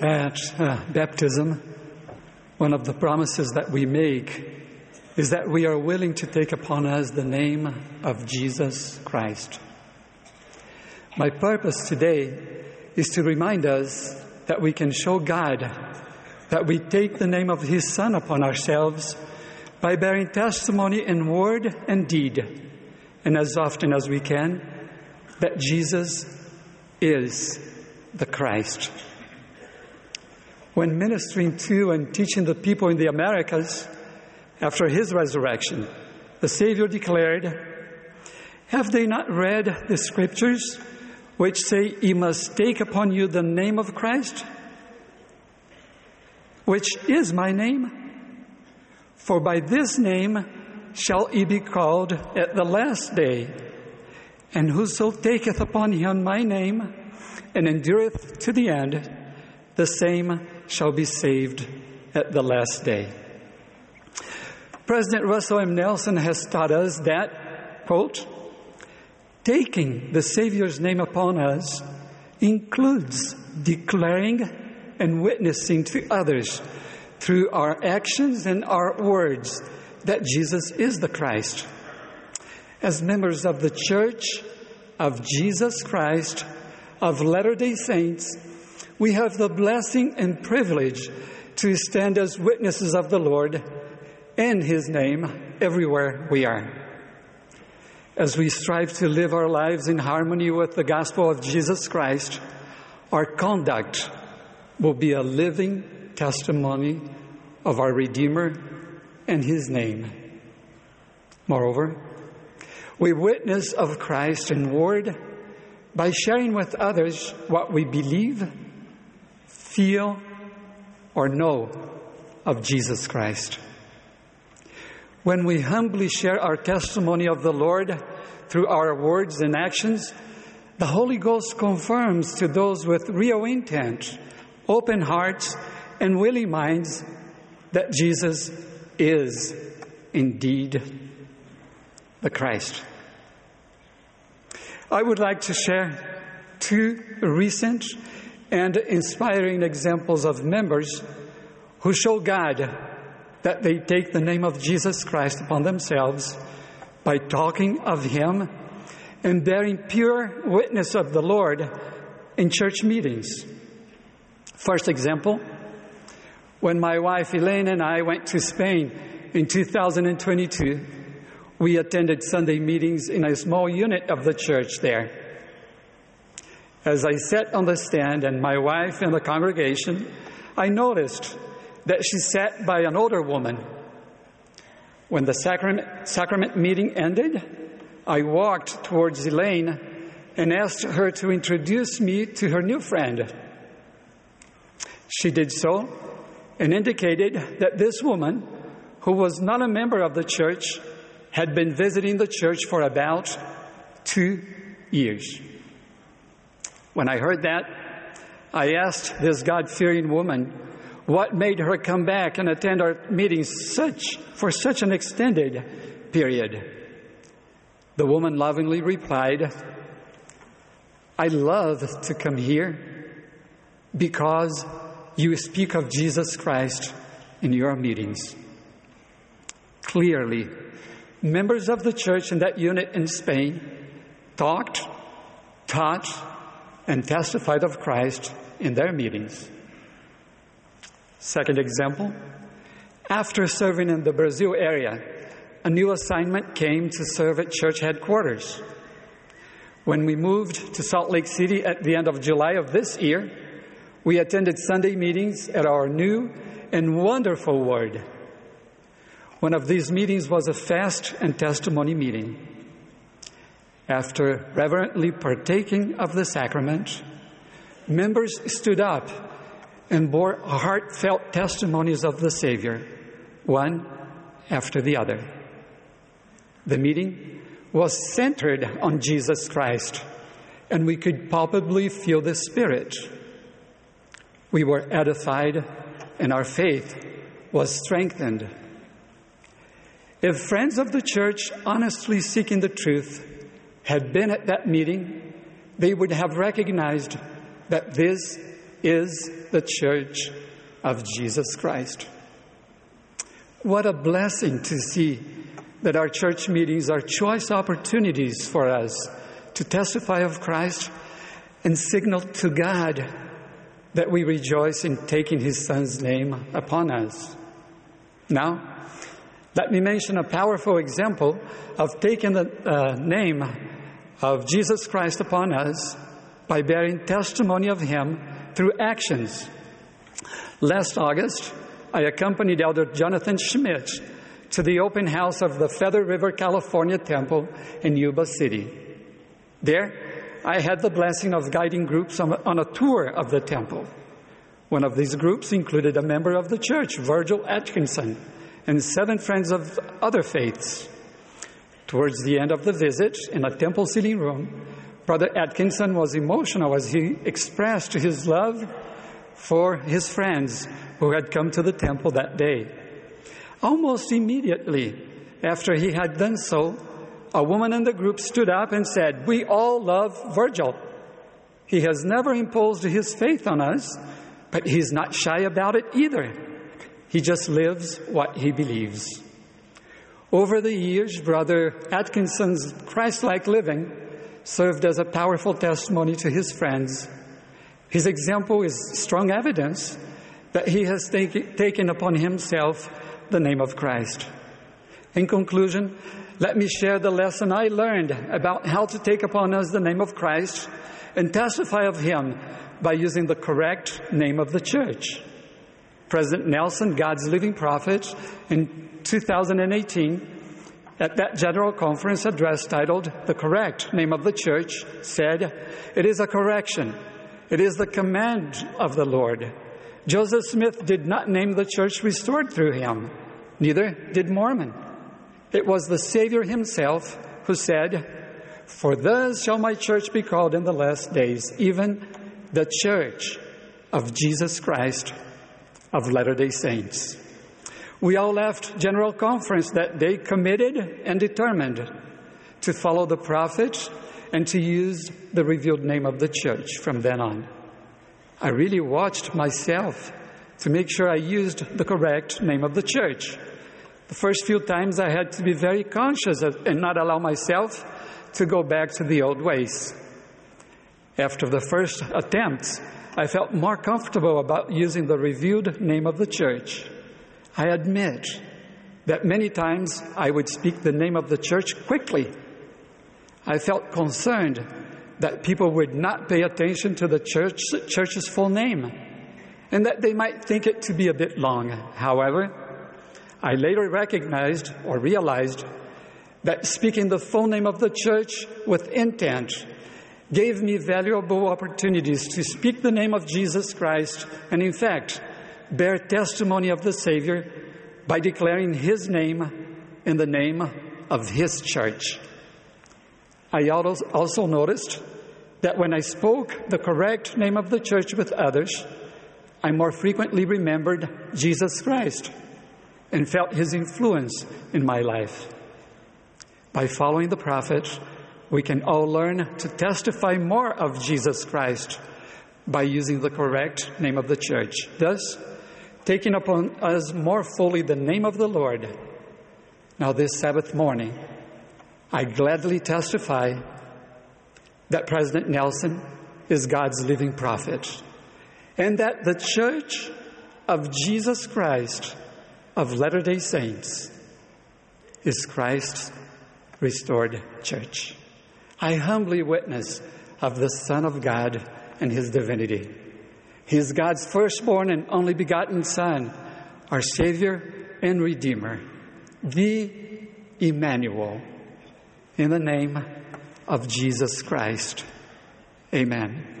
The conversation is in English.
At uh, baptism, one of the promises that we make is that we are willing to take upon us the name of Jesus Christ. My purpose today is to remind us that we can show God that we take the name of His Son upon ourselves by bearing testimony in word and deed, and as often as we can, that Jesus is the Christ. When ministering to and teaching the people in the Americas after his resurrection, the Savior declared, Have they not read the scriptures which say, You must take upon you the name of Christ? Which is my name? For by this name shall he be called at the last day. And whoso taketh upon him my name and endureth to the end, the same shall be saved at the last day. President Russell M. Nelson has taught us that, quote, taking the Savior's name upon us includes declaring and witnessing to others through our actions and our words that Jesus is the Christ. As members of the Church of Jesus Christ of Latter day Saints, we have the blessing and privilege to stand as witnesses of the Lord and His name everywhere we are. As we strive to live our lives in harmony with the gospel of Jesus Christ, our conduct will be a living testimony of our Redeemer and His name. Moreover, we witness of Christ in word by sharing with others what we believe feel, or know of Jesus Christ. When we humbly share our testimony of the Lord through our words and actions, the Holy Ghost confirms to those with real intent, open hearts, and willing minds that Jesus is indeed the Christ. I would like to share two recent and inspiring examples of members who show God that they take the name of Jesus Christ upon themselves by talking of Him and bearing pure witness of the Lord in church meetings. First example, when my wife Elaine and I went to Spain in 2022, we attended Sunday meetings in a small unit of the church there. As I sat on the stand and my wife in the congregation, I noticed that she sat by an older woman. When the sacrament, sacrament meeting ended, I walked towards Elaine and asked her to introduce me to her new friend. She did so and indicated that this woman, who was not a member of the church, had been visiting the church for about two years. When I heard that, I asked this God fearing woman what made her come back and attend our meetings such, for such an extended period. The woman lovingly replied, I love to come here because you speak of Jesus Christ in your meetings. Clearly, members of the church in that unit in Spain talked, taught, and testified of Christ in their meetings. Second example, after serving in the Brazil area, a new assignment came to serve at church headquarters. When we moved to Salt Lake City at the end of July of this year, we attended Sunday meetings at our new and wonderful ward. One of these meetings was a fast and testimony meeting. After reverently partaking of the sacrament, members stood up and bore heartfelt testimonies of the Savior, one after the other. The meeting was centered on Jesus Christ, and we could palpably feel the Spirit. We were edified, and our faith was strengthened. If friends of the church honestly seeking the truth had been at that meeting, they would have recognized that this is the church of Jesus Christ. What a blessing to see that our church meetings are choice opportunities for us to testify of Christ and signal to God that we rejoice in taking His Son's name upon us. Now, let me mention a powerful example of taking the uh, name of Jesus Christ upon us by bearing testimony of Him through actions. Last August, I accompanied Elder Jonathan Schmitt to the open house of the Feather River, California temple in Yuba City. There, I had the blessing of guiding groups on a, tour of the temple. One of these groups included a member of the church, Virgil Atkinson, and seven friends of other faiths. Towards the end of the visit, in a temple sitting room, Brother Atkinson was emotional as he expressed his love for his friends who had come to the temple that day. Almost immediately after he had done so, a woman in the group stood up and said, We all love Virgil. He has never imposed his faith on us, but he's not shy about it either. He just lives what he believes. Over the years, Brother Atkinson's Christ like living served as a powerful testimony to his friends. His example is strong evidence that he has take, taken upon himself the name of Christ. In conclusion, let me share the lesson I learned about how to take upon us the name of Christ and testify of him by using the correct name of the church. President Nelson, God's living prophet, in 2018, at that general conference address titled The Correct Name of the Church, said, It is a correction. It is the command of the Lord. Joseph Smith did not name the church restored through him, neither did Mormon. It was the Savior himself who said, For thus shall my church be called in the last days, even the church of Jesus Christ of Latter day Saints. We all left General Conference that day committed and determined to follow the prophets and to use the revealed name of the church from then on. I really watched myself to make sure I used the correct name of the church. The first few times I had to be very conscious and not allow myself to go back to the old ways. After the first attempts, I felt more comfortable about using the revealed name of the church. I admit that many times I would speak the name of the church quickly. I felt concerned that people would not pay attention to the church, church's full name and that they might think it to be a bit long. However, I later recognized or realized that speaking the full name of the church with intent gave me valuable opportunities to speak the name of Jesus Christ and, in fact, bear testimony of the Savior by declaring His name in the name of His church. I also noticed that when I spoke the correct name of the church with others, I more frequently remembered Jesus Christ and felt His influence in my life. By following the prophets, we can all learn to testify more of Jesus Christ by using the correct name of the church. Thus, taking upon us more fully the name of the Lord. Now, this Sabbath morning, I gladly testify that President Nelson is God's living prophet and that the church of Jesus Christ of Latter day Saints is Christ's restored church. I humbly witness of the Son of God and his divinity. He is God's firstborn and only begotten Son, our Savior and Redeemer, the Emmanuel, in the name of Jesus Christ. Amen.